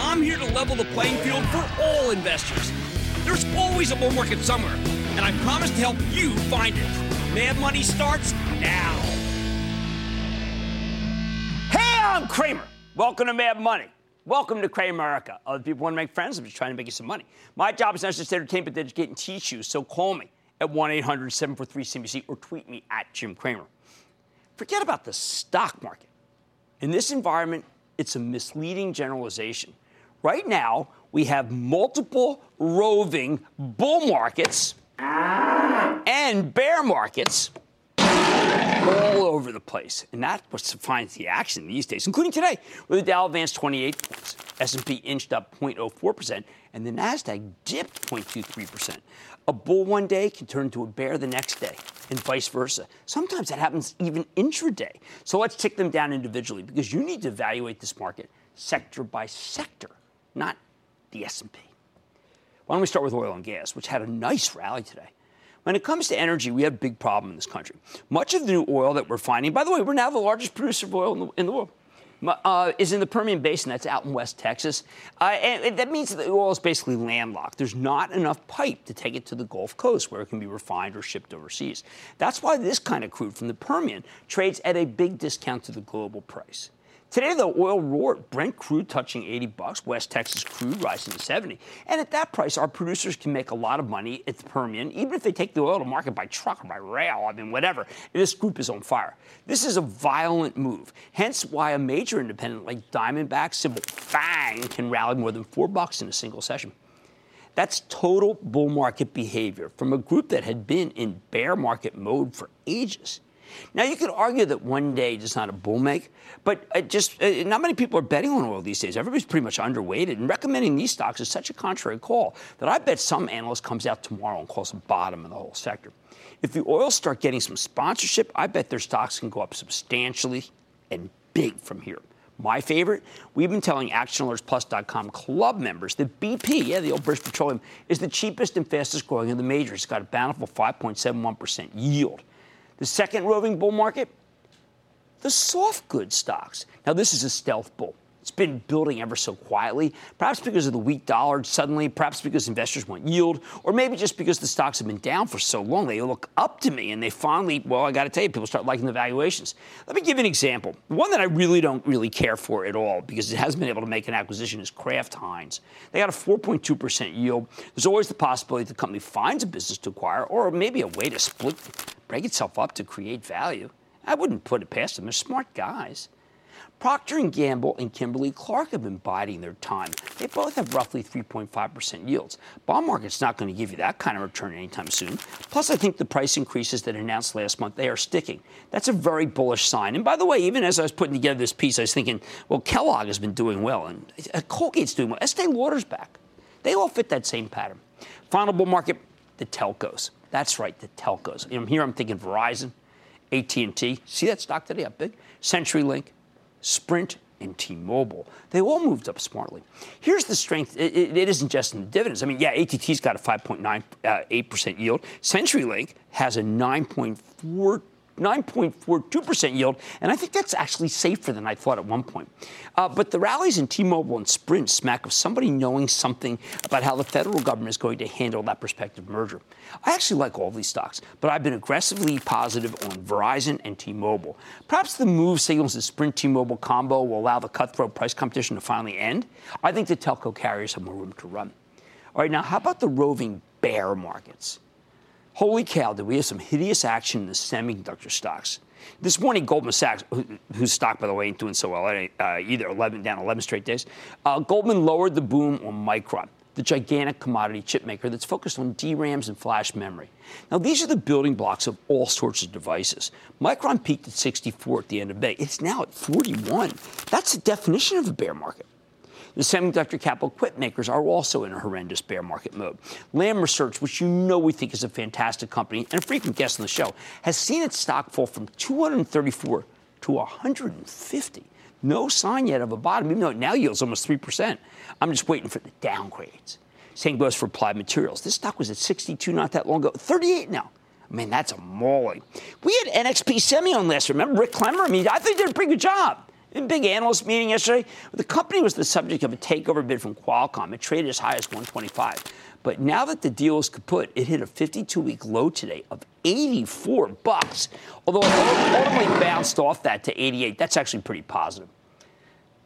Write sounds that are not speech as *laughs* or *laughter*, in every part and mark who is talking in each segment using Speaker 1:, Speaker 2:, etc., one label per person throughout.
Speaker 1: I'm here to level the playing field for all investors. There's always a bull market somewhere, and I promise to help you find it. Mad Money starts now. Hey, I'm Cramer. Welcome to Mad Money. Welcome to Cramer America. Other people want to make friends. I'm just trying to make you some money. My job is not just to entertain, but to educate and teach you. So call me at 1 800 743 CNBC or tweet me at Jim Cramer. Forget about the stock market. In this environment, it's a misleading generalization. Right now, we have multiple roving bull markets and bear markets all over the place. And that's what defines the action these days, including today, where the Dow advanced 28 points, S&P inched up 0.04%, and the Nasdaq dipped 0.23%. A bull one day can turn into a bear the next day, and vice versa. Sometimes that happens even intraday. So let's tick them down individually because you need to evaluate this market sector by sector not the S&P. Why don't we start with oil and gas, which had a nice rally today. When it comes to energy, we have a big problem in this country. Much of the new oil that we're finding, by the way, we're now the largest producer of oil in the, in the world. Uh, is in the Permian Basin. That's out in West Texas. Uh, and that means that the oil is basically landlocked. There's not enough pipe to take it to the Gulf Coast where it can be refined or shipped overseas. That's why this kind of crude from the Permian trades at a big discount to the global price. Today, the oil roared. Brent crude touching 80 bucks, West Texas crude rising to 70. And at that price, our producers can make a lot of money at the Permian, even if they take the oil to market by truck or by rail. I mean, whatever. This group is on fire. This is a violent move. Hence, why a major independent like Diamondback symbol FANG can rally more than four bucks in a single session. That's total bull market behavior from a group that had been in bear market mode for ages. Now, you could argue that one day does not a bull make, but just uh, not many people are betting on oil these days. Everybody's pretty much underweighted, and recommending these stocks is such a contrary call that I bet some analyst comes out tomorrow and calls the bottom of the whole sector. If the oils start getting some sponsorship, I bet their stocks can go up substantially and big from here. My favorite, we've been telling ActionAlertsPlus.com club members that BP, yeah, the old British Petroleum, is the cheapest and fastest growing of the majors. It's got a bountiful 5.71% yield. The second roving bull market, the soft goods stocks. Now, this is a stealth bull. It's been building ever so quietly, perhaps because of the weak dollar suddenly, perhaps because investors want yield, or maybe just because the stocks have been down for so long. They look up to me and they finally, well, I got to tell you, people start liking the valuations. Let me give you an example. One that I really don't really care for at all because it hasn't been able to make an acquisition is Kraft Heinz. They got a 4.2% yield. There's always the possibility the company finds a business to acquire or maybe a way to split, break itself up to create value. I wouldn't put it past them. They're smart guys. Procter & Gamble and Kimberly-Clark have been biding their time. They both have roughly 3.5% yields. Bond market's not going to give you that kind of return anytime soon. Plus, I think the price increases that announced last month, they are sticking. That's a very bullish sign. And by the way, even as I was putting together this piece, I was thinking, well, Kellogg has been doing well, and uh, Colgate's doing well. Estee Lauder's back. They all fit that same pattern. Final bull market, the telcos. That's right, the telcos. Here I'm thinking Verizon, AT&T. See that stock today up big? CenturyLink, Sprint, and T-Mobile. They all moved up smartly. Here's the strength. it, it, it isn't just in the dividends. I mean, yeah, ATT's got a 5.98% uh, yield. CenturyLink has a 9.4 9.42% yield, and I think that's actually safer than I thought at one point. Uh, but the rallies in T-Mobile and Sprint smack of somebody knowing something about how the federal government is going to handle that prospective merger. I actually like all these stocks, but I've been aggressively positive on Verizon and T-Mobile. Perhaps the move signals the Sprint T-Mobile combo will allow the cutthroat price competition to finally end. I think the telco carriers have more room to run. All right, now how about the roving bear markets? Holy cow, did we have some hideous action in the semiconductor stocks? This morning, Goldman Sachs, whose stock, by the way, ain't doing so well uh, either, 11 down 11 straight days, uh, Goldman lowered the boom on Micron, the gigantic commodity chip maker that's focused on DRAMs and flash memory. Now, these are the building blocks of all sorts of devices. Micron peaked at 64 at the end of May. It's now at 41. That's the definition of a bear market. The semiconductor capital equipment makers are also in a horrendous bear market mode. Lam Research, which you know we think is a fantastic company and a frequent guest on the show, has seen its stock fall from 234 to 150. No sign yet of a bottom, even though it now yields almost 3%. I'm just waiting for the downgrades. Same goes for Applied Materials. This stock was at 62 not that long ago, 38 now. I mean, that's a mauling. We had NXP Semi on last. Year, remember Rick Clemmer? I mean, I think they did a pretty good job. In big analyst meeting yesterday, the company was the subject of a takeover bid from Qualcomm. It traded as high as 125. But now that the deal is kaput, it hit a 52-week low today of 84 bucks. Although it ultimately bounced off that to 88. That's actually pretty positive.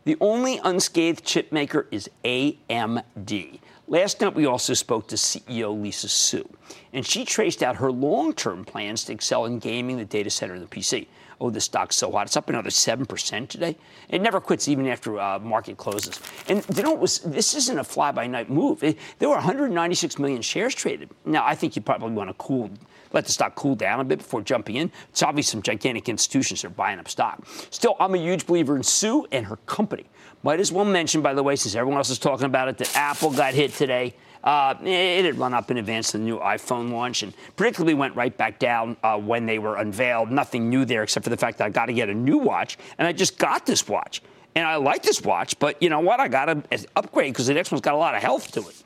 Speaker 1: The only unscathed chip maker is AMD. Last night, we also spoke to CEO Lisa Su, and she traced out her long term plans to excel in gaming, the data center, and the PC oh, the stock's so hot. It's up another 7% today. It never quits even after uh, market closes. And you know, was, this isn't a fly by night move. It, there were 196 million shares traded. Now, I think you probably want to cool, let the stock cool down a bit before jumping in. It's obviously some gigantic institutions are buying up stock. Still, I'm a huge believer in Su and her company. Might as well mention, by the way, since everyone else is talking about it, that Apple got hit today. Uh, it had run up in advance of the new iPhone launch and predictably went right back down uh, when they were unveiled. Nothing new there except for the fact that I got to get a new watch, and I just got this watch. And I like this watch, but you know what? I got to upgrade because the next one's got a lot of health to it.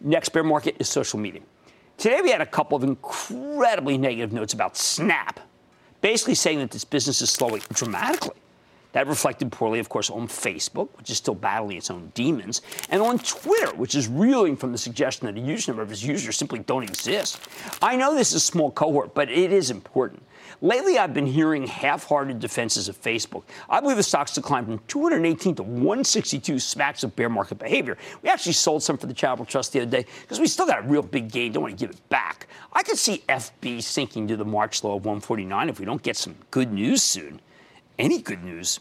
Speaker 1: Next bear market is social media. Today we had a couple of incredibly negative notes about Snap, basically saying that this business is slowing dramatically. That reflected poorly, of course, on Facebook, which is still battling its own demons, and on Twitter, which is reeling from the suggestion that a huge number of its users simply don't exist. I know this is a small cohort, but it is important. Lately, I've been hearing half-hearted defenses of Facebook. I believe the stock's declined from 218 to 162 smacks of bear market behavior. We actually sold some for the Charitable Trust the other day because we still got a real big gain. Don't want to give it back. I could see FB sinking to the March low of 149 if we don't get some good news soon. Any good news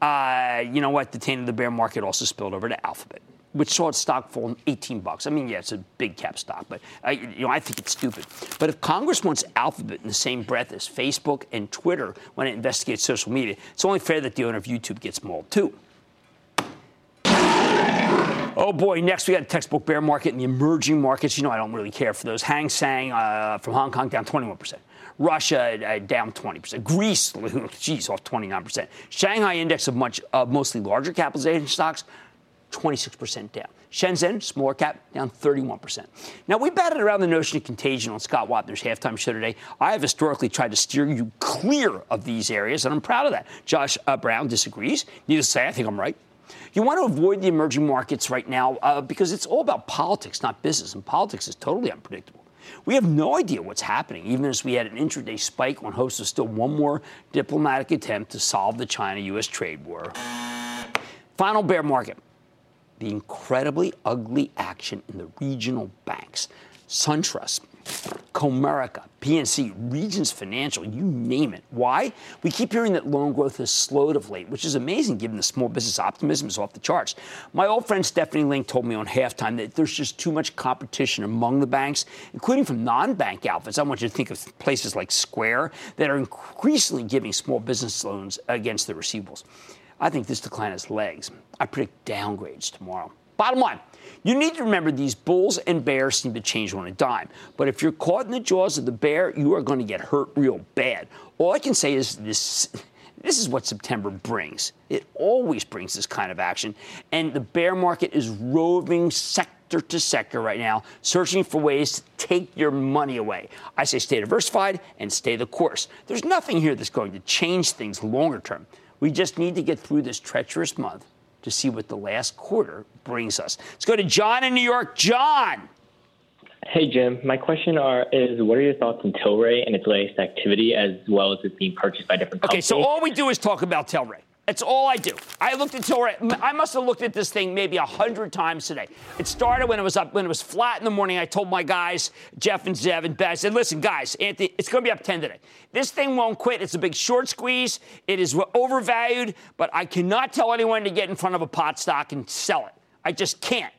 Speaker 1: uh, you know what? The taint of the bear market also spilled over to Alphabet, which saw its stock fall 18 bucks. I mean, yeah, it's a big cap stock, but I, you know, I think it's stupid. But if Congress wants Alphabet in the same breath as Facebook and Twitter when it investigates social media, it's only fair that the owner of YouTube gets mauled too. Oh boy, next we got the textbook bear market in the emerging markets. You know, I don't really care for those. Hang Seng uh, from Hong Kong down 21%. Russia uh, down 20%. Greece, *laughs* geez, off 29%. Shanghai index of much, uh, mostly larger capitalization stocks, 26% down. Shenzhen, smaller cap, down 31%. Now, we batted around the notion of contagion on Scott Wapner's halftime show today. I have historically tried to steer you clear of these areas, and I'm proud of that. Josh uh, Brown disagrees. Needless to say, I think I'm right. You want to avoid the emerging markets right now uh, because it's all about politics, not business, and politics is totally unpredictable. We have no idea what's happening, even as we had an intraday spike on hopes of still one more diplomatic attempt to solve the China U.S. trade war. Final bear market. The incredibly ugly action in the regional banks. SunTrust, Comerica, PNC, Regions Financial, you name it. Why? We keep hearing that loan growth has slowed of late, which is amazing given the small business optimism is off the charts. My old friend Stephanie Link told me on halftime that there's just too much competition among the banks, including from non-bank outfits. I want you to think of places like Square that are increasingly giving small business loans against their receivables. I think this decline has legs. I predict downgrades tomorrow. Bottom line, you need to remember these bulls and bears seem to change on a dime. But if you're caught in the jaws of the bear, you are going to get hurt real bad. All I can say is this This is what September brings. It always brings this kind of action. And the bear market is roving sector to sector right now, searching for ways to take your money away. I say stay diversified and stay the course. There's nothing here that's going to change things longer term. We just need to get through this treacherous month to see what the last quarter brings us. Let's go to John in New York. John.
Speaker 2: Hey, Jim. My question are, is what are your thoughts on Tilray and its latest activity as well as it being purchased by different companies?
Speaker 1: Okay, so all we do is talk about Tilray. That's all I do. I looked at Tilray. I must have looked at this thing maybe a hundred times today. It started when it was up, when it was flat in the morning. I told my guys, Jeff and Zev and Ben, I said, listen, guys, Anthony, it's going to be up 10 today. This thing won't quit. It's a big short squeeze. It is overvalued, but I cannot tell anyone to get in front of a pot stock and sell it. I just can't.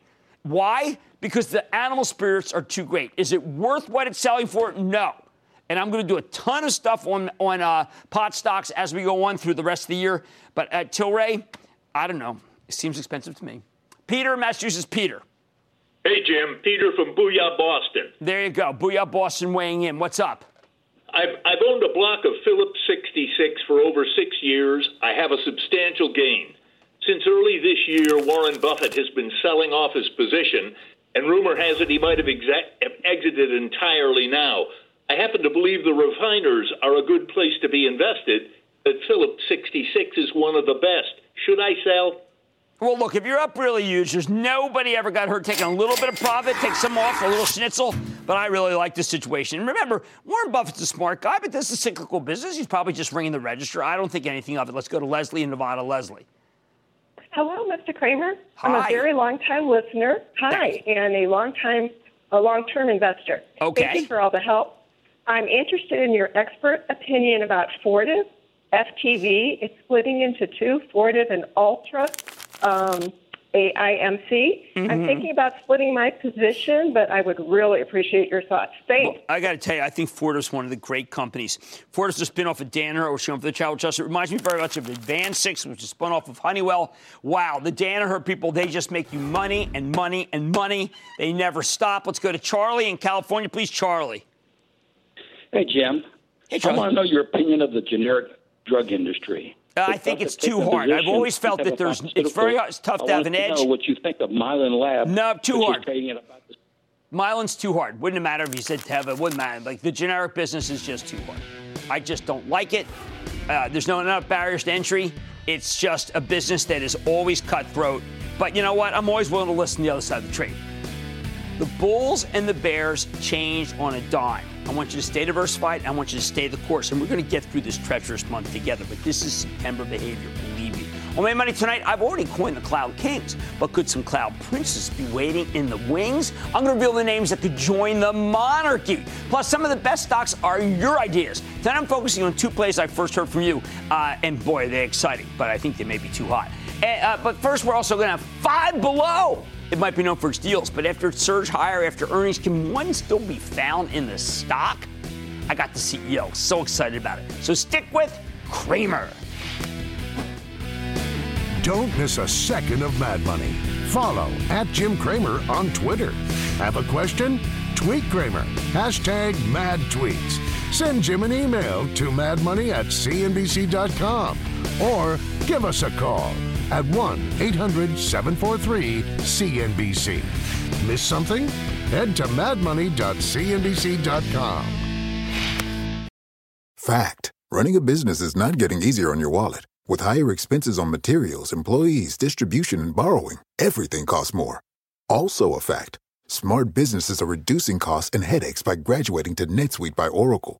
Speaker 1: Why? Because the animal spirits are too great. Is it worth what it's selling for? No and I'm going to do a ton of stuff on on uh, pot stocks as we go on through the rest of the year. But at Tilray, I don't know. It seems expensive to me. Peter, Massachusetts. Peter.
Speaker 3: Hey, Jim. Peter from Booyah, Boston.
Speaker 1: There you go. Booyah, Boston weighing in. What's up?
Speaker 3: I've, I've owned a block of Phillips 66 for over six years. I have a substantial gain. Since early this year, Warren Buffett has been selling off his position, and rumor has it he might have exited entirely now. I happen to believe the refiners are a good place to be invested, that Phillips 66 is one of the best. Should I sell?
Speaker 1: Well, look, if you're up really huge, there's nobody ever got hurt taking a little bit of profit, take some off, a little schnitzel. But I really like this situation. And remember, Warren Buffett's a smart guy, but this is a cyclical business. He's probably just ringing the register. I don't think anything of it. Let's go to Leslie in Nevada. Leslie.
Speaker 4: Hello, Mr. Cramer.
Speaker 1: Hi.
Speaker 4: I'm a very long time listener. Hi, and a long time, a long term investor.
Speaker 1: Okay.
Speaker 4: Thank you for all the help. I'm interested in your expert opinion about Fortive, FTV. It's splitting into two, Fortive and Altra. Um, AIMC. Mm-hmm. I'm thinking about splitting my position, but I would really appreciate your thoughts. Thanks.
Speaker 1: Well, I got to tell you, I think Fortive is one of the great companies. Fortive is a spinoff of Danaher, or shown for the Child Trust. It reminds me very much of AdvanSix, which is spun off of Honeywell. Wow, the Danaher people, they just make you money and money and money. They never stop. Let's go to Charlie in California, please, Charlie.
Speaker 5: Hey, Jim.
Speaker 1: Hey,
Speaker 5: I want to know your opinion of the generic drug industry.
Speaker 1: Uh, I think it's too hard. I've always felt that there's it's very it's tough to have an edge.
Speaker 5: know what you think of Mylan Lab?
Speaker 1: No, too hard. Mylan's too hard. Wouldn't it matter if you said Teva. Wouldn't matter. Like the generic business is just too hard. I just don't like it. Uh, there's no enough barriers to entry. It's just a business that is always cutthroat. But you know what? I'm always willing to listen to the other side of the trade. The Bulls and the Bears change on a dime. I want you to stay diversified. I want you to stay the course. And we're going to get through this treacherous month together. But this is September behavior, believe me. On my money tonight, I've already coined the Cloud Kings. But could some Cloud Princes be waiting in the wings? I'm going to reveal the names that could join the monarchy. Plus, some of the best stocks are your ideas. Tonight, I'm focusing on two plays I first heard from you. Uh, and boy, they're exciting. But I think they may be too hot. And, uh, but first, we're also going to have five below. It might be known for its deals, but after it surged higher after earnings, can one still be found in the stock? I got the CEO. So excited about it. So stick with Cramer.
Speaker 6: Don't miss a second of Mad Money. Follow at Jim Cramer on Twitter. Have a question? Tweet Cramer. Hashtag mad tweets. Send Jim an email to madmoney at cnbc.com or give us a call at 1 800 743 CNBC. Miss something? Head to madmoney.cnbc.com.
Speaker 7: Fact Running a business is not getting easier on your wallet. With higher expenses on materials, employees, distribution, and borrowing, everything costs more. Also, a fact smart businesses are reducing costs and headaches by graduating to NetSuite by Oracle.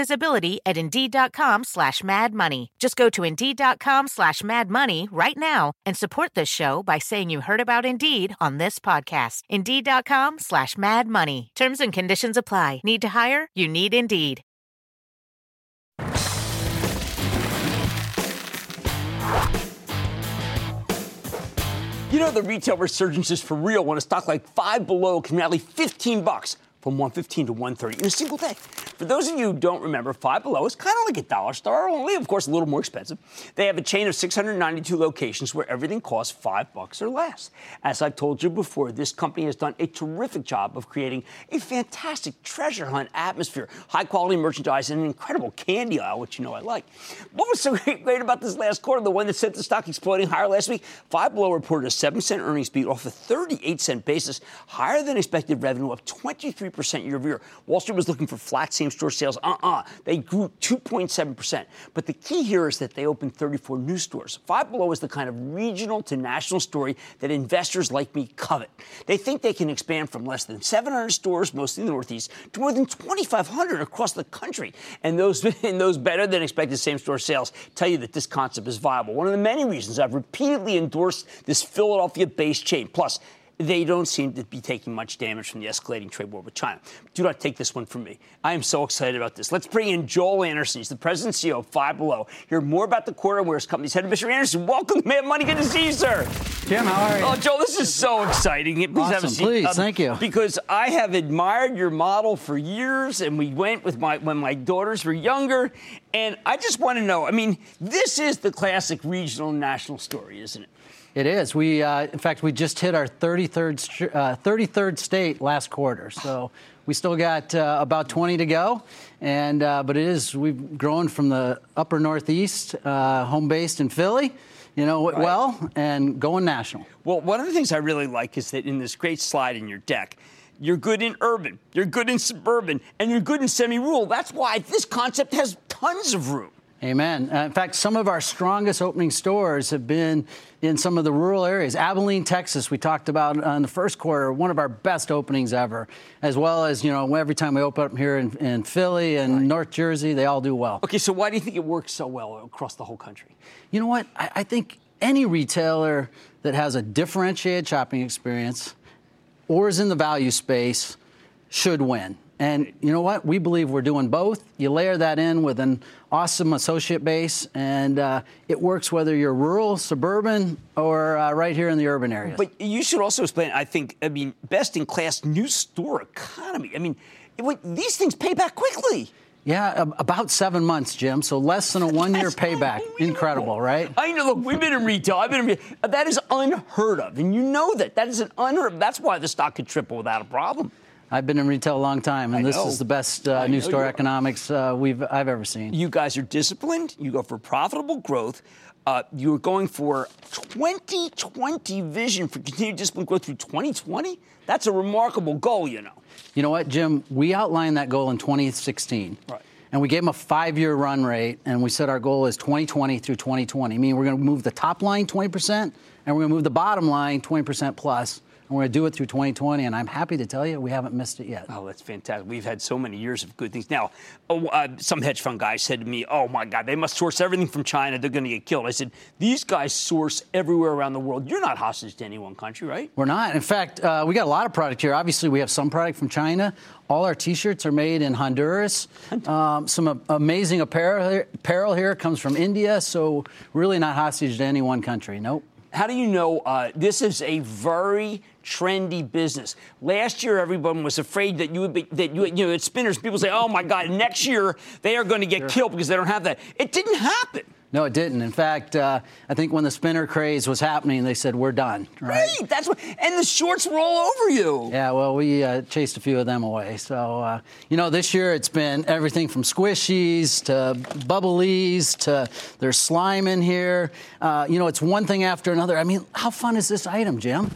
Speaker 8: visibility at Indeed.com slash Mad Money. Just go to Indeed.com slash Mad Money right now and support this show by saying you heard about Indeed on this podcast. Indeed.com slash Mad Money. Terms and conditions apply. Need to hire? You need Indeed.
Speaker 1: You know the retail resurgence is for real when a stock like Five Below can rally 15 bucks from 115 to 130 in a single day. For those of you who don't remember, Five Below is kind of like a dollar store, only of course a little more expensive. They have a chain of 692 locations where everything costs five bucks or less. As I've told you before, this company has done a terrific job of creating a fantastic treasure hunt atmosphere, high quality merchandise, and an incredible candy aisle, which you know I like. What was so *laughs* great about this last quarter, the one that sent the stock exploding higher last week? Five Below reported a 7 cent earnings beat off a 38 cent basis, higher than expected revenue of 23% year over year. Wall Street was looking for flat same store sales. Uh uh-uh. uh They grew 2.7%. But the key here is that they opened 34 new stores. Five Below is the kind of regional to national story that investors like me covet. They think they can expand from less than 700 stores, mostly in the Northeast, to more than 2,500 across the country. And those, *laughs* and those better than expected same store sales tell you that this concept is viable. One of the many reasons I've repeatedly endorsed this Philadelphia based chain. Plus, they don't seem to be taking much damage from the escalating trade war with China. Do not take this one from me. I am so excited about this. Let's bring in Joel Anderson. He's the president and CEO of Five Below. Hear more about the quarter where his company's headed. Mr. Anderson, welcome to Mad Money. Good to see you, sir.
Speaker 9: Jim, how are you?
Speaker 1: Oh, Joel, this is so exciting.
Speaker 9: Please awesome. have a seat. Please, um, thank you.
Speaker 1: Because I have admired your model for years, and we went with my when my daughters were younger, and I just want to know. I mean, this is the classic regional national story, isn't it?
Speaker 9: It is. We, uh, in fact, we just hit our 33rd, uh, 33rd state last quarter. So we still got uh, about 20 to go. And, uh, but it is, we've grown from the upper Northeast, uh, home based in Philly, you know, right. well, and going national.
Speaker 1: Well, one of the things I really like is that in this great slide in your deck, you're good in urban, you're good in suburban, and you're good in semi rural. That's why this concept has tons of room.
Speaker 9: Amen. Uh, in fact, some of our strongest opening stores have been in some of the rural areas. Abilene, Texas, we talked about in the first quarter, one of our best openings ever, as well as, you know, every time we open up here in, in Philly and right. North Jersey, they all do well.
Speaker 1: Okay, so why do you think it works so well across the whole country?
Speaker 9: You know what? I, I think any retailer that has a differentiated shopping experience or is in the value space should win. And you know what? We believe we're doing both. You layer that in with an awesome associate base, and uh, it works whether you're rural, suburban, or uh, right here in the urban areas.
Speaker 1: But you should also explain, I think, I mean, best in class new store economy. I mean, it, these things pay back quickly.
Speaker 9: Yeah, about seven months, Jim. So less than a one-year payback. Incredible, right?
Speaker 1: I know. Look, we've been in retail. I've been in retail. That is unheard of, and you know that. That is an unheard. Of. That's why the stock could triple without a problem.
Speaker 9: I've been in retail a long time, and I this know. is the best uh, new store economics uh, we've I've ever seen.
Speaker 1: You guys are disciplined. You go for profitable growth. Uh, you're going for 2020 vision for continued disciplined growth through 2020. That's a remarkable goal, you know.
Speaker 9: You know what, Jim? We outlined that goal in 2016. Right. And we gave them a five year run rate, and we said our goal is 2020 through 2020. I mean, we're going to move the top line 20%, and we're going to move the bottom line 20% plus and we're going to do it through 2020. And I'm happy to tell you we haven't missed it yet.
Speaker 1: Oh, that's fantastic. We've had so many years of good things. Now, oh, uh, some hedge fund guy said to me, "Oh my God, they must source everything from China. They're going to get killed." I said, "These guys source everywhere around the world. You're not hostage to any one country, right?"
Speaker 9: We're not. In fact, uh, we got a lot of product here. Obviously, we have some product from China. All our T-shirts are made in Honduras. Um, some amazing apparel here, apparel here comes from India. So really not hostage to any one country. Nope.
Speaker 1: How do you know uh, this is a very trendy business. Last year, everyone was afraid that you would be that you, you know at spinners. People say, "Oh my God, next year they are going to get sure. killed because they don't have that." It didn't happen.
Speaker 9: No, it didn't. In fact, uh, I think when the spinner craze was happening, they said we're done. Right.
Speaker 1: right. That's what. And the shorts were all over you.
Speaker 9: Yeah. Well, we uh, chased a few of them away. So uh, you know, this year it's been everything from squishies to bubblies to there's slime in here. Uh, you know, it's one thing after another. I mean, how fun is this item, Jim?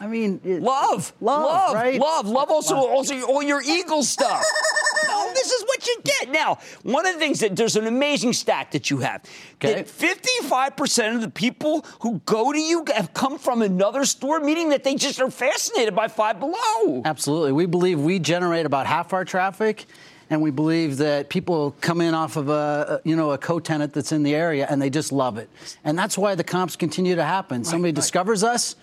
Speaker 9: I mean,
Speaker 1: it, love, love, love, right? love, love. Also, love. also all your Eagle stuff. *laughs* no, this is what you get. Now, one of the things that there's an amazing stat that you have. Okay. That 55% of the people who go to you have come from another store, meaning that they just are fascinated by Five Below.
Speaker 9: Absolutely. We believe we generate about half our traffic and we believe that people come in off of a you know a co-tenant that's in the area and they just love it and that's why the comps continue to happen right, somebody right. discovers us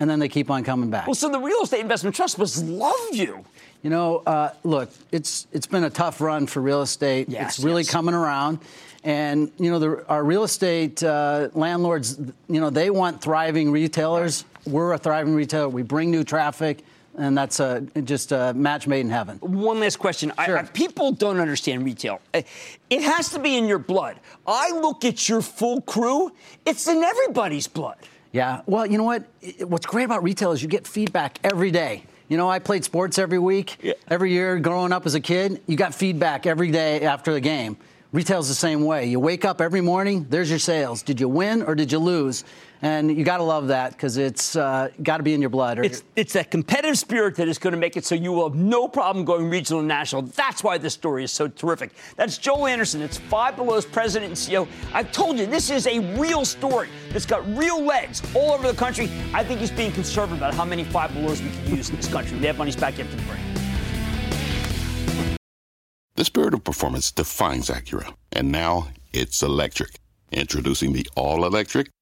Speaker 9: and then they keep on coming back
Speaker 1: well so the real estate investment trust must love you
Speaker 9: you know, uh, look, it's it's been a tough run for real estate. Yes, it's really yes. coming around. And you know, the, our real estate uh, landlords, you know, they want thriving retailers. Right. We're a thriving retailer. We bring new traffic and that's a, just a match made in heaven.
Speaker 1: One last question. Sure. I, I, people don't understand retail. Uh, it has to be in your blood. I look at your full crew, it's in everybody's blood.
Speaker 9: Yeah. Well, you know what? What's great about retail is you get feedback every day. You know, I played sports every week, yeah. every year growing up as a kid. You got feedback every day after the game. Retail's the same way. You wake up every morning, there's your sales. Did you win or did you lose? And you got to love that because it's uh, got to be in your blood.
Speaker 1: It's, it's that competitive spirit that is going to make it so you will have no problem going regional and national. That's why this story is so terrific. That's Joel Anderson. It's Five Below's president and CEO. I've told you, this is a real story that's got real legs all over the country. I think he's being conservative about how many Five Belows we can use in this country. They have money's back after the break.
Speaker 10: The spirit of performance defines Acura, and now it's electric. Introducing the all electric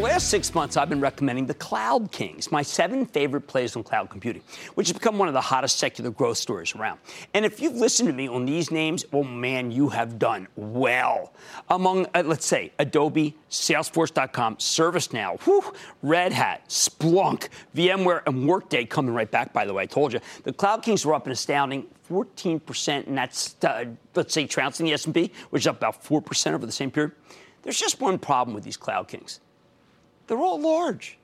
Speaker 1: The last six months, I've been recommending the Cloud Kings, my seven favorite plays on cloud computing, which has become one of the hottest secular growth stories around. And if you've listened to me on these names, oh man, you have done well. Among, uh, let's say, Adobe, Salesforce.com, ServiceNow, whew, Red Hat, Splunk, VMware, and Workday coming right back, by the way, I told you. The Cloud Kings were up an astounding 14%, and that's, uh, let's say, trouncing the S&P, which is up about 4% over the same period. There's just one problem with these Cloud Kings they're all large.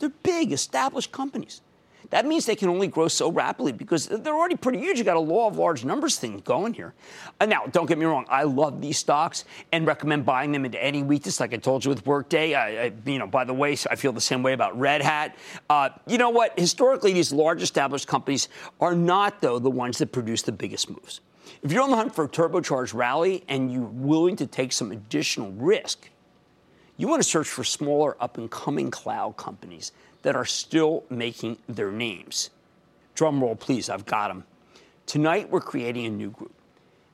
Speaker 1: They're big, established companies. That means they can only grow so rapidly because they're already pretty huge. You got a law of large numbers thing going here. And now, don't get me wrong, I love these stocks and recommend buying them into any weakness, like I told you with Workday. I, I, you know, by the way, I feel the same way about Red Hat. Uh, you know what? Historically, these large established companies are not, though, the ones that produce the biggest moves. If you're on the hunt for a turbocharged rally and you're willing to take some additional risk, you want to search for smaller up and coming cloud companies that are still making their names. Drum roll, please, I've got them. Tonight, we're creating a new group.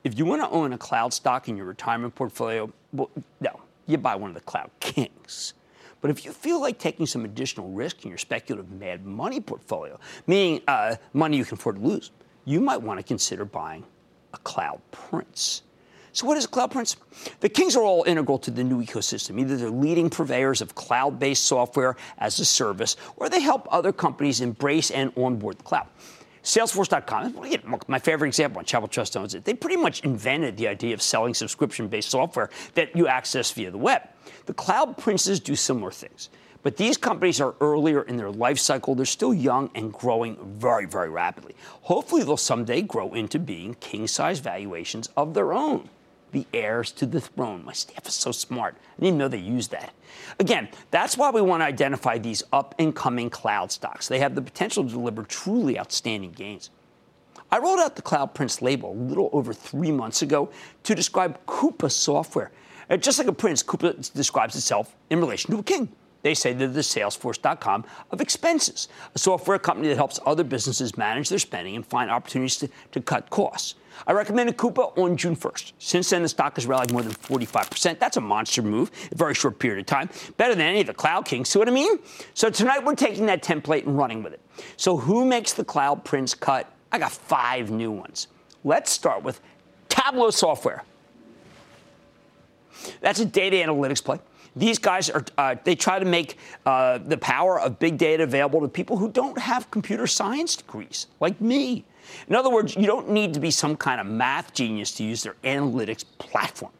Speaker 1: If you want to own a cloud stock in your retirement portfolio, well, no, you buy one of the cloud kings. But if you feel like taking some additional risk in your speculative mad money portfolio, meaning uh, money you can afford to lose, you might want to consider buying a cloud prince. So, what is cloud prince? The Kings are all integral to the new ecosystem. Either they're leading purveyors of cloud based software as a service, or they help other companies embrace and onboard the cloud. Salesforce.com, my favorite example, and Travel Trust owns it. They pretty much invented the idea of selling subscription based software that you access via the web. The cloud princes do similar things. But these companies are earlier in their life cycle. They're still young and growing very, very rapidly. Hopefully, they'll someday grow into being king size valuations of their own the heirs to the throne. My staff is so smart. I didn't know they used that. Again, that's why we want to identify these up and coming cloud stocks. They have the potential to deliver truly outstanding gains. I rolled out the Cloud Prince label a little over three months ago to describe Coupa software. Uh, just like a prince, Coupa describes itself in relation to a king. They say they're the Salesforce.com of expenses, a software company that helps other businesses manage their spending and find opportunities to, to cut costs. I recommended Coupa on June 1st. Since then, the stock has rallied more than 45%. That's a monster move, a very short period of time. Better than any of the cloud kings. See what I mean? So tonight, we're taking that template and running with it. So, who makes the cloud prince cut? I got five new ones. Let's start with Tableau Software. That's a data analytics play. These guys are, uh, they try to make uh, the power of big data available to people who don't have computer science degrees, like me. In other words, you don't need to be some kind of math genius to use their analytics platform.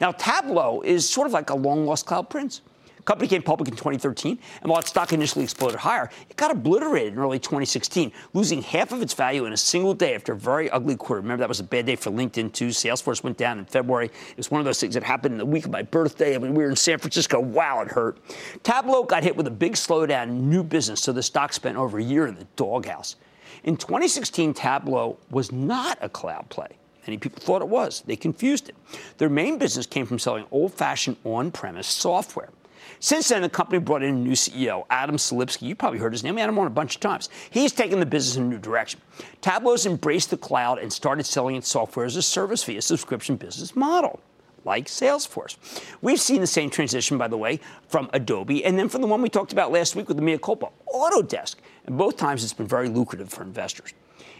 Speaker 1: Now, Tableau is sort of like a long lost cloud prince company came public in 2013, and while its stock initially exploded higher, it got obliterated in early 2016, losing half of its value in a single day after a very ugly quarter. Remember, that was a bad day for LinkedIn, too. Salesforce went down in February. It was one of those things that happened in the week of my birthday. I mean, we were in San Francisco. Wow, it hurt. Tableau got hit with a big slowdown in new business, so the stock spent over a year in the doghouse. In 2016, Tableau was not a cloud play. Many people thought it was. They confused it. Their main business came from selling old fashioned on premise software. Since then, the company brought in a new CEO, Adam Selipsky. You probably heard his name. Him on a bunch of times. He's taken the business in a new direction. Tableau's embraced the cloud and started selling its software as a service via subscription business model like Salesforce. We've seen the same transition, by the way, from Adobe and then from the one we talked about last week with the Mea Culpa, Autodesk. And both times it's been very lucrative for investors.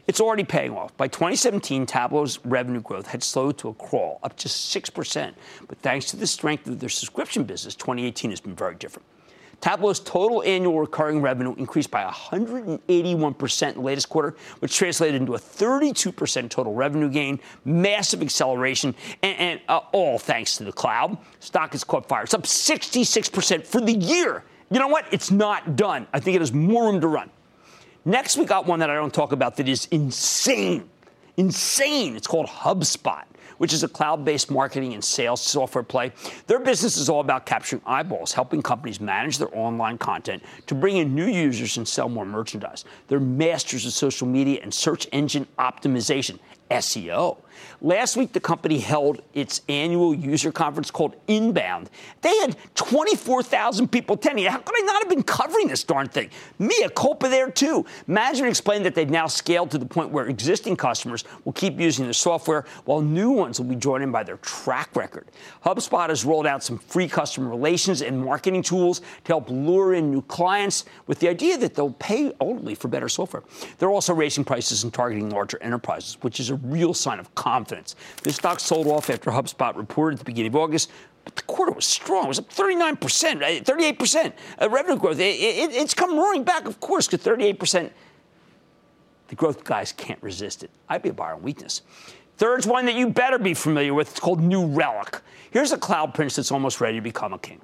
Speaker 1: It's already paying off. By 2017, Tableau's revenue growth had slowed to a crawl, up just 6%. But thanks to the strength of their subscription business, 2018 has been very different. Tableau's total annual recurring revenue increased by 181% in the latest quarter, which translated into a 32% total revenue gain, massive acceleration, and, and uh, all thanks to the cloud. Stock has caught fire. It's up 66% for the year. You know what? It's not done. I think it has more room to run. Next, we got one that I don't talk about that is insane. Insane. It's called HubSpot which is a cloud based marketing and sales software play. Their business is all about capturing eyeballs, helping companies manage their online content to bring in new users and sell more merchandise. They're masters of social media and search engine optimization, SEO. Last week, the company held its annual user conference called Inbound. They had 24,000 people attending. How could I not have been covering this darn thing? Mea culpa there, too. Management explained that they've now scaled to the point where existing customers will keep using the software, while new ones will be joined in by their track record. HubSpot has rolled out some free customer relations and marketing tools to help lure in new clients with the idea that they'll pay ultimately for better software. They're also raising prices and targeting larger enterprises, which is a real sign of confidence. This stock sold off after HubSpot reported at the beginning of August, but the quarter was strong. It was up 39%, 38% uh, revenue growth. It, it, it's come roaring back, of course, because 38%. The growth guys can't resist it. I'd be a buyer on weakness. Third's one that you better be familiar with. It's called New Relic. Here's a cloud prince that's almost ready to become a king.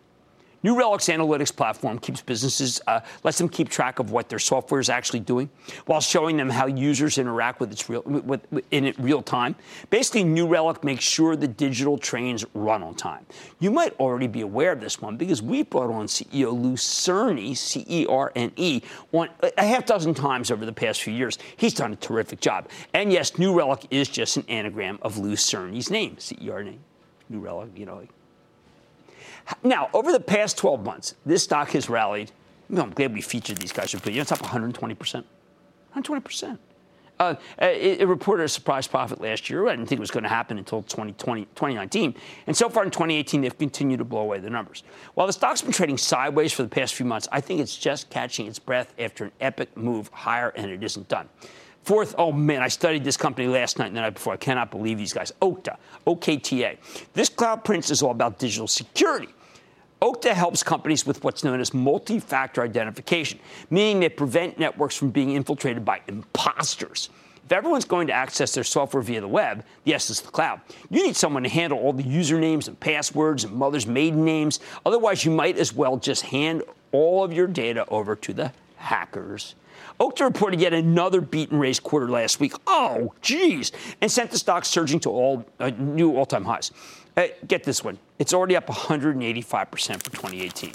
Speaker 1: New Relic's analytics platform keeps businesses, uh, lets them keep track of what their software is actually doing while showing them how users interact with its real, with, with, in it real time. Basically, New Relic makes sure the digital trains run on time. You might already be aware of this one because we brought on CEO Lew Cirne, C E R N E, on a half dozen times over the past few years. He's done a terrific job. And yes, New Relic is just an anagram of Lew Cirne's name, C E R N E. New Relic, you know, now, over the past 12 months, this stock has rallied. I'm glad we featured these guys. You know, it's up 120%. 120%. Uh, it, it, reported a surprise profit last year. I didn't think it was going to happen until 2020, 2019. And so far in 2018, they've continued to blow away the numbers. While the stock's been trading sideways for the past few months, I think it's just catching its breath after an epic move higher, and it isn't done. Fourth, oh man, I studied this company last night and the night before. I cannot believe these guys. Okta, OKTA. This cloud prince is all about digital security. Okta helps companies with what's known as multi factor identification, meaning they prevent networks from being infiltrated by imposters. If everyone's going to access their software via the web, yes, it's the cloud. You need someone to handle all the usernames and passwords and mother's maiden names. Otherwise, you might as well just hand all of your data over to the hackers. Okta reported yet another beat and raise quarter last week. Oh, geez, and sent the stock surging to all uh, new all-time highs. Uh, get this one. It's already up 185% for 2018.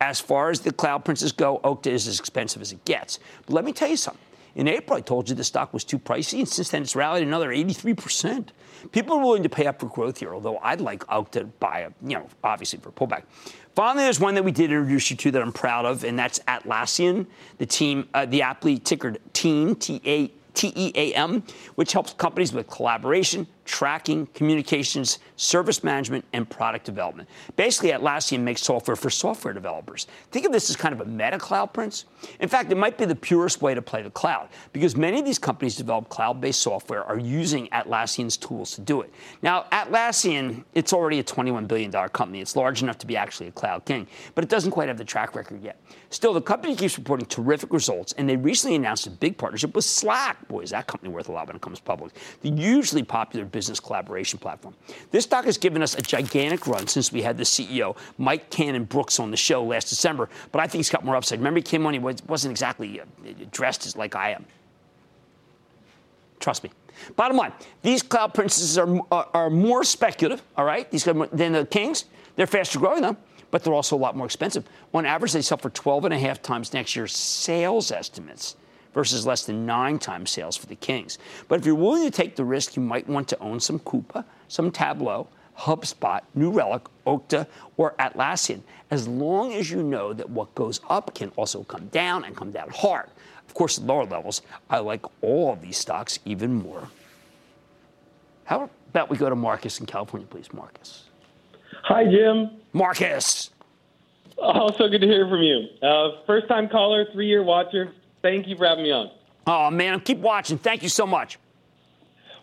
Speaker 1: As far as the cloud princes go, Okta is as expensive as it gets. But let me tell you something. In April, I told you the stock was too pricey, and since then it's rallied another 83%. People are willing to pay up for growth here, although I'd like Okta to buy a, you know, obviously for a pullback. Finally, there's one that we did introduce you to that I'm proud of, and that's Atlassian, the team, uh, the aptly tickered Team, T A T E A M, which helps companies with collaboration, tracking, communications, service management, and product development. Basically, Atlassian makes software for software developers. Think of this as kind of a meta cloud, Prince. In fact, it might be the purest way to play the cloud because many of these companies develop cloud based software are using Atlassian's tools to do it. Now, Atlassian, it's already a $21 billion company. It's large enough to be actually a cloud king, but it doesn't quite have the track record yet. Still, the company keeps reporting terrific results, and they recently announced a big partnership with Slack. Boy, is that company worth a lot when it comes public. The hugely popular business collaboration platform. This stock has given us a gigantic run since we had the CEO, Mike Cannon-Brookes, on the show last December, but I think he's got more upside. Remember, he came on, he wasn't exactly uh, dressed as like I am. Trust me. Bottom line, these cloud princesses are, are, are more speculative, all right, these than the kings. They're faster growing, though, but they're also a lot more expensive. On average, they sell for 12 and a half times next year's sales estimates versus less than nine times sales for the Kings. But if you're willing to take the risk, you might want to own some Coupa, some Tableau, HubSpot, New Relic, Okta, or Atlassian, as long as you know that what goes up can also come down and come down hard. Of course, at lower levels, I like all of these stocks even more. How about we go to Marcus in California, please, Marcus?
Speaker 11: Hi, Jim.
Speaker 1: Marcus.
Speaker 11: Also good to hear from you. Uh, first time caller, three year watcher. Thank you for having me on.
Speaker 1: Oh, man, keep watching. Thank you so much.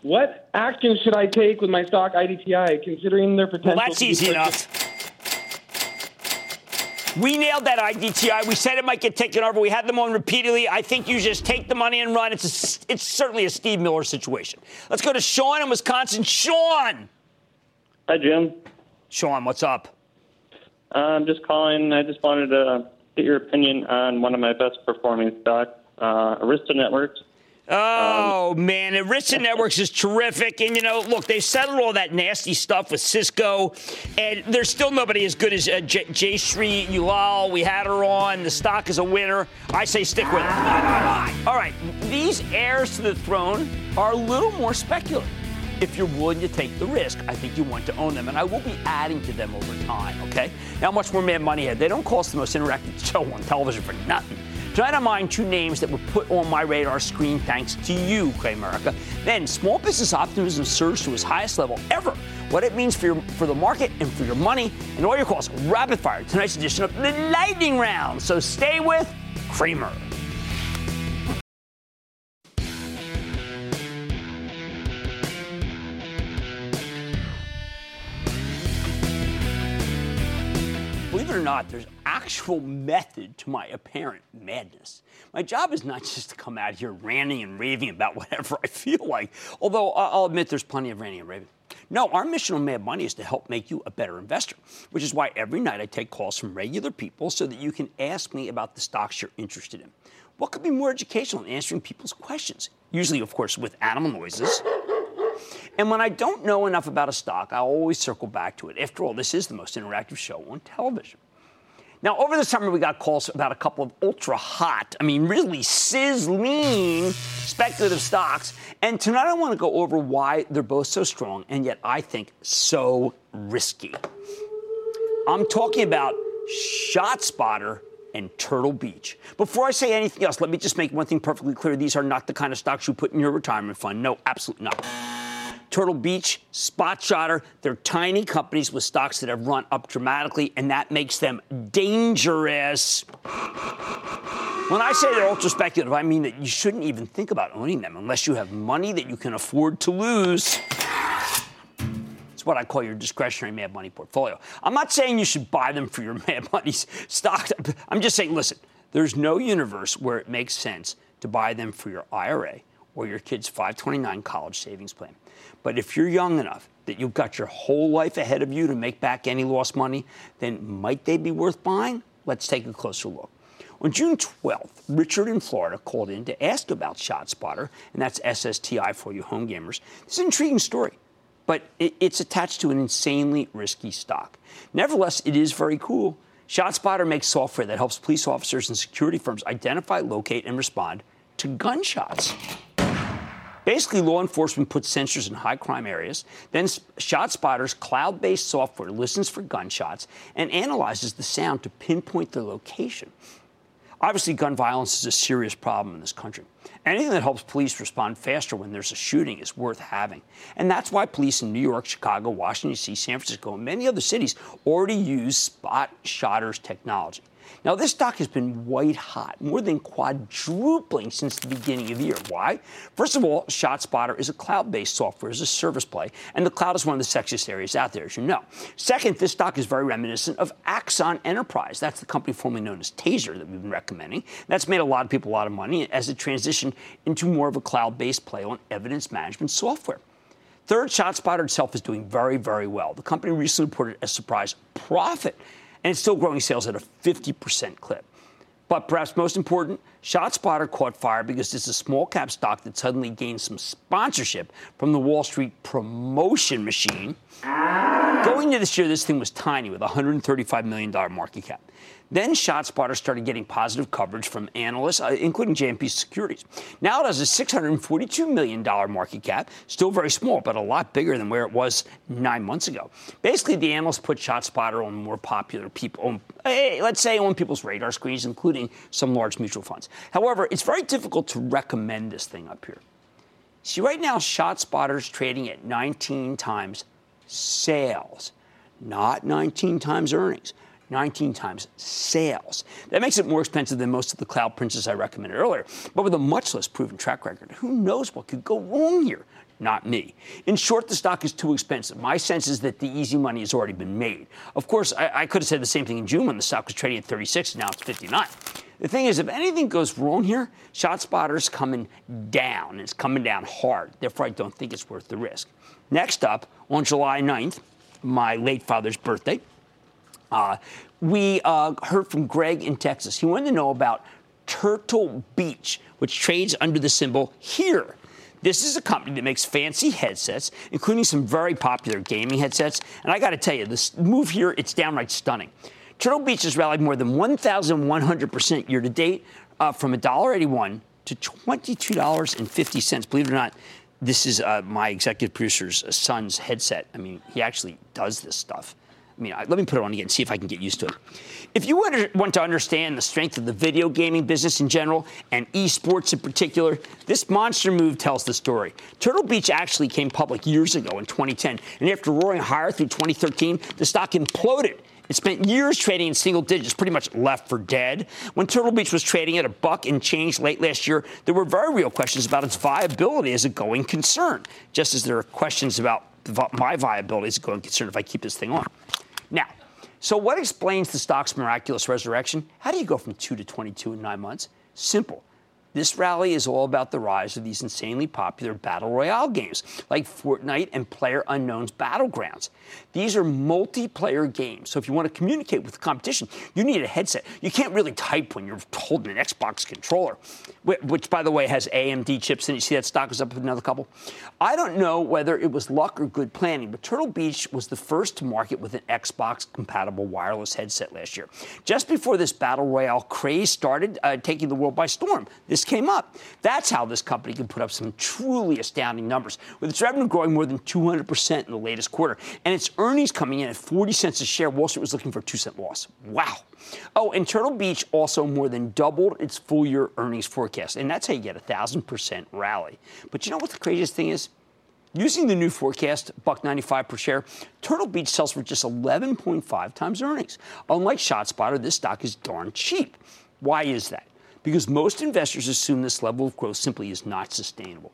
Speaker 11: What action should I take with my stock IDTI, considering their potential?
Speaker 1: Well, that's easy enough. We nailed that IDTI. We said it might get taken over. We had them on repeatedly. I think you just take the money and run. It's a, it's certainly a Steve Miller situation. Let's go to Sean in Wisconsin. Sean.
Speaker 12: Hi, Jim.
Speaker 1: Sean, what's up?
Speaker 12: Uh, I'm just calling. I just wanted to get your opinion on one of my best performing stocks, uh, Arista Networks.
Speaker 1: Oh um, man, Arista Networks is terrific, and you know, look, they settled all that nasty stuff with Cisco, and there's still nobody as good as uh, J- Jayshree Ullal. We had her on. The stock is a winner. I say stick with it. All right, these heirs to the throne are a little more speculative. If you're willing to take the risk, I think you want to own them, and I will be adding to them over time. Okay? Now, much more Mad Money Head. They don't cost the most interactive *laughs* show on television for nothing. Tonight I mind two names that were put on my radar screen thanks to you, Cramerica. Then small business optimism surged to its highest level ever. What it means for your, for the market and for your money and all your calls. Rapid fire. Tonight's edition of the Lightning Round. So stay with Cramer. Not, there's actual method to my apparent madness. My job is not just to come out here ranting and raving about *laughs* whatever I feel like, although I'll admit there's plenty of ranting and raving. No, our mission on Mad Money is to help make you a better investor, which is why every night I take calls from regular people so that you can ask me about the stocks you're interested in. What could be more educational than answering people's questions? Usually, of course, with animal noises. And when I don't know enough about a stock, I always circle back to it. After all, this is the most interactive show on television. Now, over the summer, we got calls about a couple of ultra hot, I mean, really sizzling speculative stocks. And tonight, I want to go over why they're both so strong and yet I think so risky. I'm talking about ShotSpotter and Turtle Beach. Before I say anything else, let me just make one thing perfectly clear. These are not the kind of stocks you put in your retirement fund. No, absolutely not. Turtle Beach, Spot Shotter, they're tiny companies with stocks that have run up dramatically, and that makes them dangerous. When I say they're ultra speculative, I mean that you shouldn't even think about owning them unless you have money that you can afford to lose. It's what I call your discretionary mad money portfolio. I'm not saying you should buy them for your *laughs* mad money stock. I'm just saying, listen, there's no universe where it makes sense to buy them for your IRA or your kid's 529 college savings plan. But if you're young enough that you've got your whole life ahead of you to make back any lost money, then might they be worth buying? Let's take a closer look. On June 12th, Richard in Florida called in to ask about ShotSpotter, and that's SSTI for you home gamers. It's an intriguing story, but it's attached to an insanely risky stock. Nevertheless, it is very cool. ShotSpotter makes software that helps police officers and security firms identify, locate, and respond to gunshots. Basically, law enforcement puts sensors in high crime areas. Then ShotSpotter's cloud based software listens for gunshots and analyzes the sound to pinpoint their location. Obviously, gun violence is a serious problem in this country. Anything that helps police respond faster when there's a shooting is worth having. And that's why police in New York, Chicago, Washington, D.C., San Francisco, and many other cities already use Spot Shotter's technology. Now, this stock has been white hot, more than quadrupling since the beginning of the year. Why? First of all, ShotSpotter is a cloud based software as a service play, and the cloud is one of the sexiest areas out there, as you know. Second, this stock is very reminiscent of Axon Enterprise. That's the company formerly known as Taser that we've been recommending. That's made a lot of people a lot of money as it transitioned into more of a cloud based play on evidence management software. Third, ShotSpotter itself is doing very, very well. The company recently reported a surprise profit and it's still growing sales at a 50% clip. But perhaps most important, ShotSpotter caught fire because it's a small cap stock that suddenly gained some sponsorship from the Wall Street promotion machine. Going into this year, this thing was tiny with a $135 million market cap. Then ShotSpotter started getting positive coverage from analysts, uh, including JMP Securities. Now it has a $642 million market cap, still very small, but a lot bigger than where it was nine months ago. Basically, the analysts put ShotSpotter on more popular people, on, eh, let's say on people's radar screens, including some large mutual funds. However, it's very difficult to recommend this thing up here. See, right now, ShotSpotter is trading at 19 times sales, not 19 times earnings. 19 times sales. That makes it more expensive than most of the cloud princes I recommended earlier. But with a much less proven track record, who knows what could go wrong here? Not me. In short, the stock is too expensive. My sense is that the easy money has already been made. Of course, I, I could have said the same thing in June when the stock was trading at 36, and now it's 59. The thing is, if anything goes wrong here, ShotSpotter's coming down. It's coming down hard. Therefore, I don't think it's worth the risk. Next up, on July 9th, my late father's birthday, uh, we uh, heard from Greg in Texas. He wanted to know about Turtle Beach, which trades under the symbol HEAR. This is a company that makes fancy headsets, including some very popular gaming headsets. And I got to tell you, this move here, it's downright stunning. Turtle Beach has rallied more than 1,100% year to date, uh, from $1.81 to $22.50. Believe it or not, this is uh, my executive producer's son's headset. I mean, he actually does this stuff. I mean, let me put it on again, and see if I can get used to it. If you want to understand the strength of the video gaming business in general and esports in particular, this monster move tells the story. Turtle Beach actually came public years ago in 2010, and after roaring higher through 2013, the stock imploded. It spent years trading in single digits, pretty much left for dead. When Turtle Beach was trading at a buck and change late last year, there were very real questions about its viability as a going concern, just as there are questions about my viability as a going concern if I keep this thing on. Now, so what explains the stock's miraculous resurrection? How do you go from 2 to 22 in nine months? Simple. This rally is all about the rise of these insanely popular battle royale games like Fortnite and Player Unknown's Battlegrounds. These are multiplayer games, so if you want to communicate with the competition, you need a headset. You can't really type when you're holding an Xbox controller, which, by the way, has AMD chips and. You see that stock is up another couple? I don't know whether it was luck or good planning, but Turtle Beach was the first to market with an Xbox compatible wireless headset last year. Just before this battle royale craze started uh, taking the world by storm, this just came up. That's how this company can put up some truly astounding numbers, with its revenue growing more than 200% in the latest quarter, and its earnings coming in at 40 cents a share. Wall Street was looking for a two cent loss. Wow. Oh, and Turtle Beach also more than doubled its full year earnings forecast, and that's how you get a thousand percent rally. But you know what the craziest thing is? Using the new forecast, buck 95 per share, Turtle Beach sells for just 11.5 times earnings. Unlike ShotSpotter, this stock is darn cheap. Why is that? Because most investors assume this level of growth simply is not sustainable.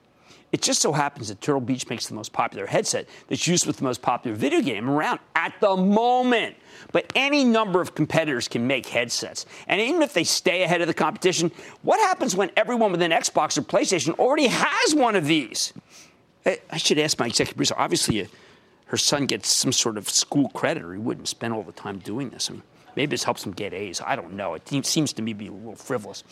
Speaker 1: It just so happens that Turtle Beach makes the most popular headset that's used with the most popular video game around at the moment. But any number of competitors can make headsets. And even if they stay ahead of the competition, what happens when everyone with an Xbox or PlayStation already has one of these? I should ask my executive producer. Obviously, uh, her son gets some sort of school credit, or he wouldn't spend all the time doing this. I mean, maybe this helps them get A's. I don't know. It seems to me to be a little frivolous.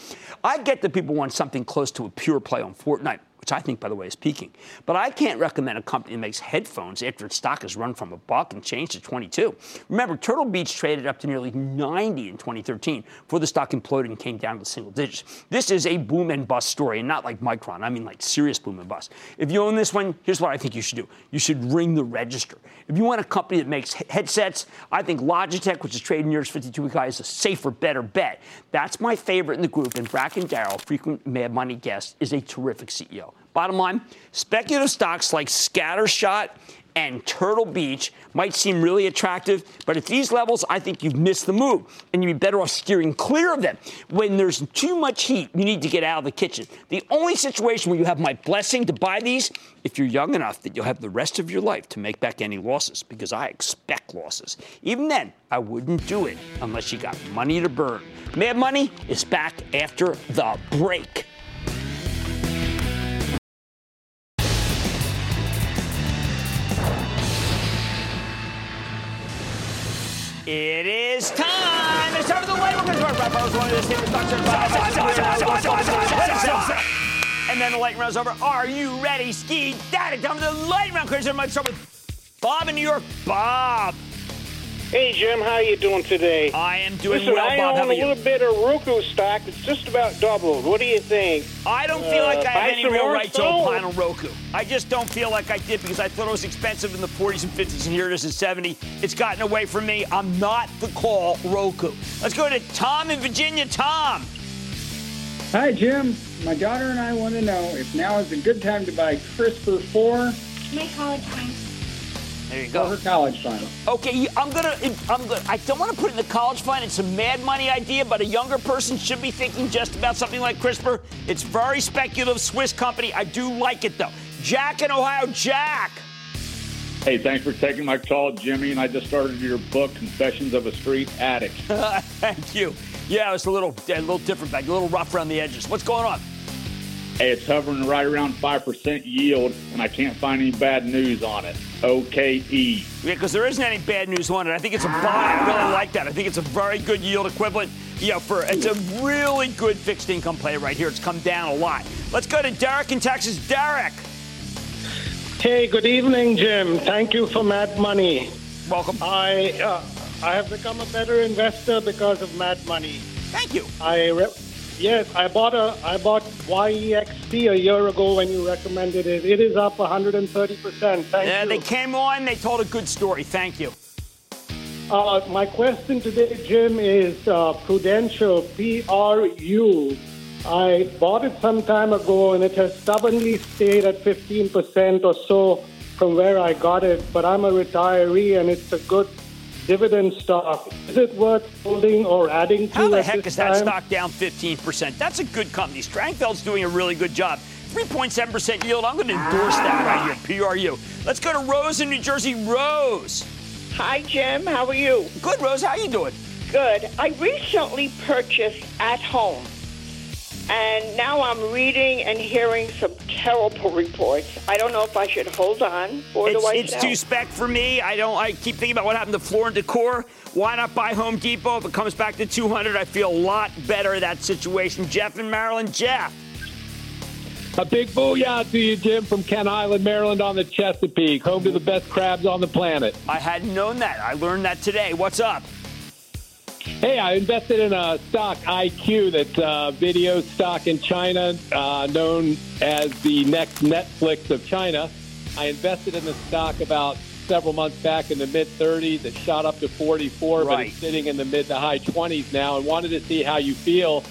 Speaker 1: I get that people want something close to a pure play on Fortnite which I think, by the way, is peaking. But I can't recommend a company that makes headphones after its stock has run from a buck and changed to 22. Remember, Turtle Beach traded up to nearly 90 in 2013 before the stock imploded and came down to single digits. This is a boom and bust story, and not like Micron. I mean, like serious boom and bust. If you own this one, here's what I think you should do. You should ring the register. If you want a company that makes headsets, I think Logitech, which is trading near its 52-week high, is a safer, better bet. That's my favorite in the group, and Bracken Darrell, frequent Mad Money guest, is a terrific CEO. Bottom line, speculative stocks like Scattershot and Turtle Beach might seem really attractive, but at these levels, I think you've missed the move, and you'd be better off steering clear of them. When there's too much heat, you need to get out of the kitchen. The only situation where you have my blessing to buy these, if you're young enough that you'll have the rest of your life to make back any losses, because I expect losses. Even then, I wouldn't do it unless you got money to burn. Mad Money is back after the break. It is time. It's time for the lightning round. And then the lightning round's over. Are you ready, Ski Daddy? Time for the lightning round. Crazy. I start with Bob in New York. Bob.
Speaker 13: Hey Jim, how you doing today?
Speaker 1: I am doing
Speaker 13: Listen,
Speaker 1: well,
Speaker 13: I
Speaker 1: Bob.
Speaker 13: own a little bit of Roku stock. It's just about doubled. What do you think?
Speaker 1: I don't feel like
Speaker 13: Uh,
Speaker 1: I have
Speaker 13: buy
Speaker 1: any real right to
Speaker 13: Stone?
Speaker 1: opine on Roku. I just don't feel like I did because I thought it was expensive in the 40s and 50s, and here it is at 70. It's gotten away from me. I'm not the call Roku. Let's go to Tom in Virginia. Tom.
Speaker 14: Hi, Jim. My daughter and I want to know if now is a good time to buy CRISPR 4.
Speaker 15: My college fund.
Speaker 1: There you
Speaker 14: for
Speaker 1: go.
Speaker 14: her college fund.
Speaker 1: Okay, I'm gonna. I'm gonna. I don't want to put in the college fund. It's a mad money idea, but a younger person should be thinking just about something like CRISPR. It's very speculative, Swiss company. I do like it though. Jack in Ohio. Jack.
Speaker 16: Hey, thanks for taking my call, Jimmy. And I just started your book, Confessions of a Street Addict. *laughs*
Speaker 1: Thank you. Yeah, it's a little, a little different back, a little rough around the edges. What's going on?
Speaker 16: Hey, it's hovering right around 5% yield, and I can't find any bad news on it. OKE.
Speaker 1: Yeah, because there isn't any bad news on it. I think it's a buy. I really like that. I think it's a very good yield equivalent. You know, for it's a really good fixed income play right here. It's come down a lot. Let's go to Derek in Texas. Derek.
Speaker 13: Hey, good evening, Jim. Thank you for Mad Money.
Speaker 1: Welcome.
Speaker 13: I uh, I have become a better investor because of Mad Money.
Speaker 1: Thank you.
Speaker 13: I re- yes, I bought a I bought YEXT a year ago when you recommended it. It is up 130 percent. Thank
Speaker 1: yeah,
Speaker 13: you.
Speaker 1: they came on. They told a good story. Thank you.
Speaker 13: Uh, my question today, Jim, is uh, Prudential, PRU. I bought it some time ago and it has stubbornly stayed at 15% or so from where I got it, but I'm a retiree and it's a good dividend stock. Is it worth holding or adding to
Speaker 1: How the
Speaker 13: at
Speaker 1: heck
Speaker 13: this
Speaker 1: is that
Speaker 13: time?
Speaker 1: stock down 15%? That's a good company. Strangfeld's doing a really good job. 3.7% yield. I'm going to endorse that right here. PRU. Let's go to Rose in New Jersey. Rose.
Speaker 17: Hi, Jim. How are you?
Speaker 1: Good, Rose. How you doing?
Speaker 17: Good. I recently purchased at home, and now I'm reading and hearing some terrible reports. I don't know if I should hold on or
Speaker 1: it's
Speaker 17: do I
Speaker 1: it's
Speaker 17: sell?
Speaker 1: too spec for me. I don't. I keep thinking about what happened to Floor and Decor. Why not buy Home Depot? If it comes back to 200, I feel a lot better in that situation. Jeff in Maryland. Jeff.
Speaker 18: A big booyah to you, Jim, from Kent Island, Maryland on the Chesapeake, home to the best crabs on the planet.
Speaker 1: I hadn't known that. I learned that today. What's up?
Speaker 18: Hey, I invested in a stock IQ that's a video stock in China, uh, known as the next Netflix of China. I invested in the stock about several months back in the mid 30s. It shot up to 44, right. but it's sitting in the mid to high 20s now. And wanted to see how you feel.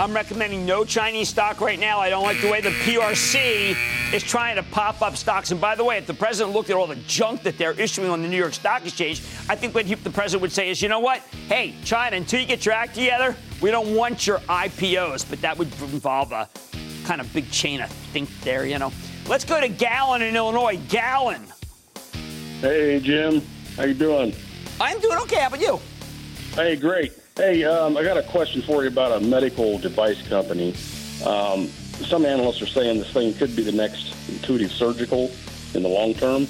Speaker 1: I'm recommending no Chinese stock right now. I don't like the way the PRC is trying to pop up stocks. And by the way, if the president looked at all the junk that they're issuing on the New York Stock Exchange, I think what he, the president would say is, you know what? Hey, China, until you get your act together, we don't want your IPOs. But that would involve a kind of big chain of think there, you know. Let's go to Gallon in Illinois. Gallon.
Speaker 15: Hey, Jim. How you doing?
Speaker 1: I'm doing okay. How about you?
Speaker 15: Hey, great. Hey, um, I got a question for you about a medical device company. Um, some analysts are saying this thing could be the next Intuitive Surgical in the long term.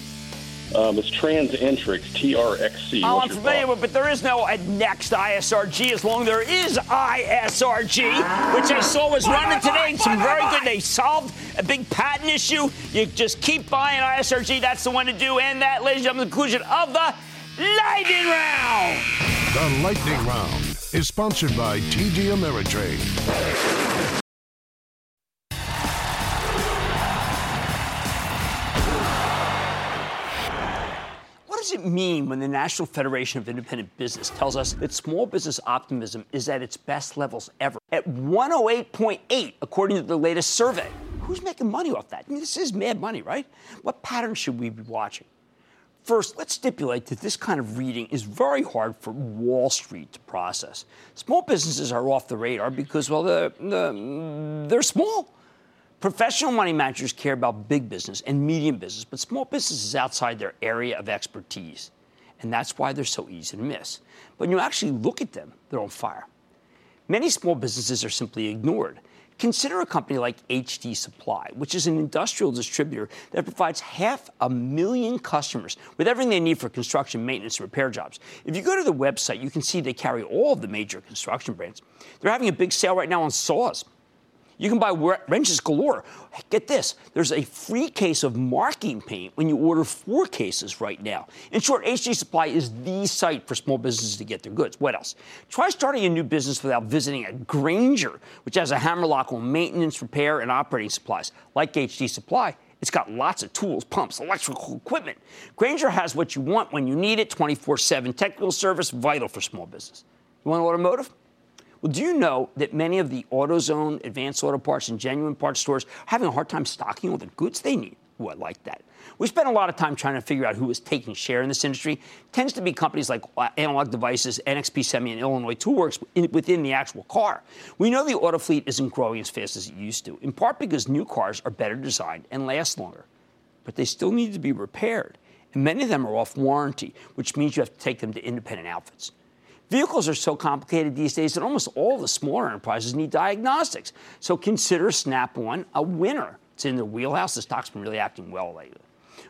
Speaker 15: Um, it's TransEnterix, TRXC.
Speaker 1: Oh, I'm familiar with but there is no next ISRG as long as there is ISRG, which I saw was running today. And some very good. They solved a big patent issue. You just keep buying ISRG. That's the one to do. And that, ladies and gentlemen, the conclusion of the lightning round.
Speaker 6: The lightning round is sponsored by TD Ameritrade.
Speaker 1: What does it mean when the National Federation of Independent Business tells us that small business optimism is at its best levels ever? At 108.8, according to the latest survey. Who's making money off that? I mean, this is mad money, right? What pattern should we be watching? First, let's stipulate that this kind of reading is very hard for Wall Street to process. Small businesses are off the radar because, well, they're, they're small. Professional money managers care about big business and medium business, but small business is outside their area of expertise. And that's why they're so easy to miss. But when you actually look at them, they're on fire. Many small businesses are simply ignored. Consider a company like HD Supply, which is an industrial distributor that provides half a million customers with everything they need for construction, maintenance, and repair jobs. If you go to the website, you can see they carry all of the major construction brands. They're having a big sale right now on saws. You can buy wrenches galore. Get this there's a free case of marking paint when you order four cases right now. In short, HD Supply is the site for small businesses to get their goods. What else? Try starting a new business without visiting a Grainger, which has a hammerlock on maintenance, repair, and operating supplies. Like HD Supply, it's got lots of tools, pumps, electrical equipment. Grainger has what you want when you need it 24 7 technical service, vital for small business. You want automotive? Well, do you know that many of the AutoZone, Advanced Auto Parts, and Genuine Parts stores are having a hard time stocking all the goods they need? What like that. We spent a lot of time trying to figure out who is taking share in this industry. It tends to be companies like uh, Analog Devices, NXP Semi, and Illinois Toolworks within the actual car. We know the auto fleet isn't growing as fast as it used to, in part because new cars are better designed and last longer. But they still need to be repaired. And many of them are off warranty, which means you have to take them to independent outfits. Vehicles are so complicated these days that almost all the smaller enterprises need diagnostics. So consider Snap-on a winner. It's in the wheelhouse. The stock's been really acting well lately.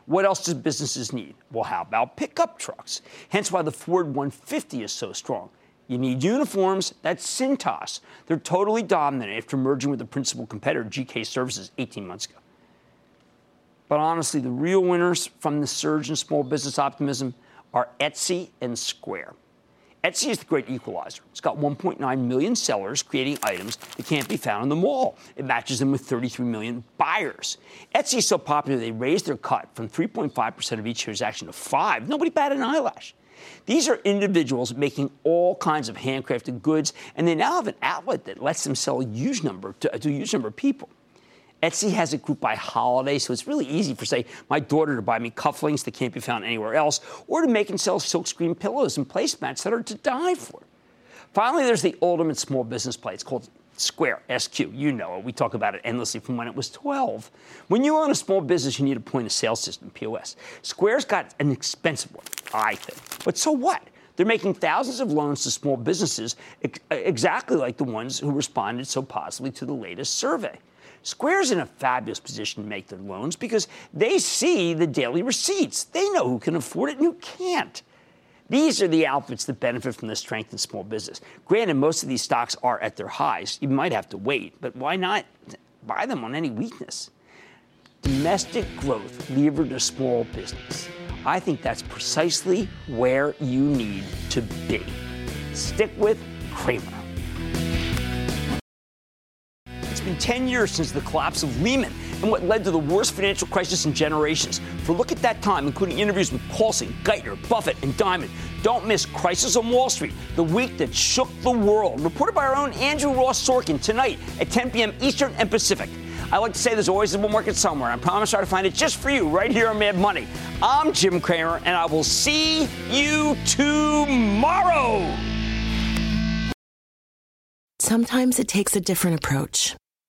Speaker 1: What else do businesses need? Well, how about pickup trucks? Hence why the Ford 150 is so strong. You need uniforms. That's Cintas. They're totally dominant after merging with the principal competitor, GK Services, 18 months ago. But honestly, the real winners from the surge in small business optimism are Etsy and Square. Etsy is the great equalizer. It's got 1.9 million sellers creating items that can't be found in the mall. It matches them with 33 million buyers. Etsy is so popular they raised their cut from 3.5% of each transaction to 5. Nobody batted an eyelash. These are individuals making all kinds of handcrafted goods, and they now have an outlet that lets them sell a huge number to, to a huge number of people. Etsy has it grouped by holiday, so it's really easy for, say, my daughter to buy me cufflinks that can't be found anywhere else, or to make and sell silkscreen pillows and placemats that are to die for. Finally, there's the ultimate small business play. It's called Square, SQ. You know it. We talk about it endlessly from when it was 12. When you own a small business, you need a point of sale system, POS. Square's got an expensive one, I think. But so what? They're making thousands of loans to small businesses, ex- exactly like the ones who responded so positively to the latest survey. Square's in a fabulous position to make their loans because they see the daily receipts. They know who can afford it and who can't. These are the outfits that benefit from the strength in small business. Granted, most of these stocks are at their highs. You might have to wait, but why not buy them on any weakness? Domestic growth levered to small business. I think that's precisely where you need to be. Stick with Cramer. 10 years since the collapse of Lehman and what led to the worst financial crisis in generations. For a look at that time, including interviews with Paulson, Geithner, Buffett, and Dimon, don't miss Crisis on Wall Street, the week that shook the world. Reported by our own Andrew Ross Sorkin tonight at 10 p.m. Eastern and Pacific. I like to say there's always a bull market somewhere. I promise I'll to find it just for you right here on Mad Money. I'm Jim Cramer, and I will see you tomorrow.
Speaker 19: Sometimes it takes a different approach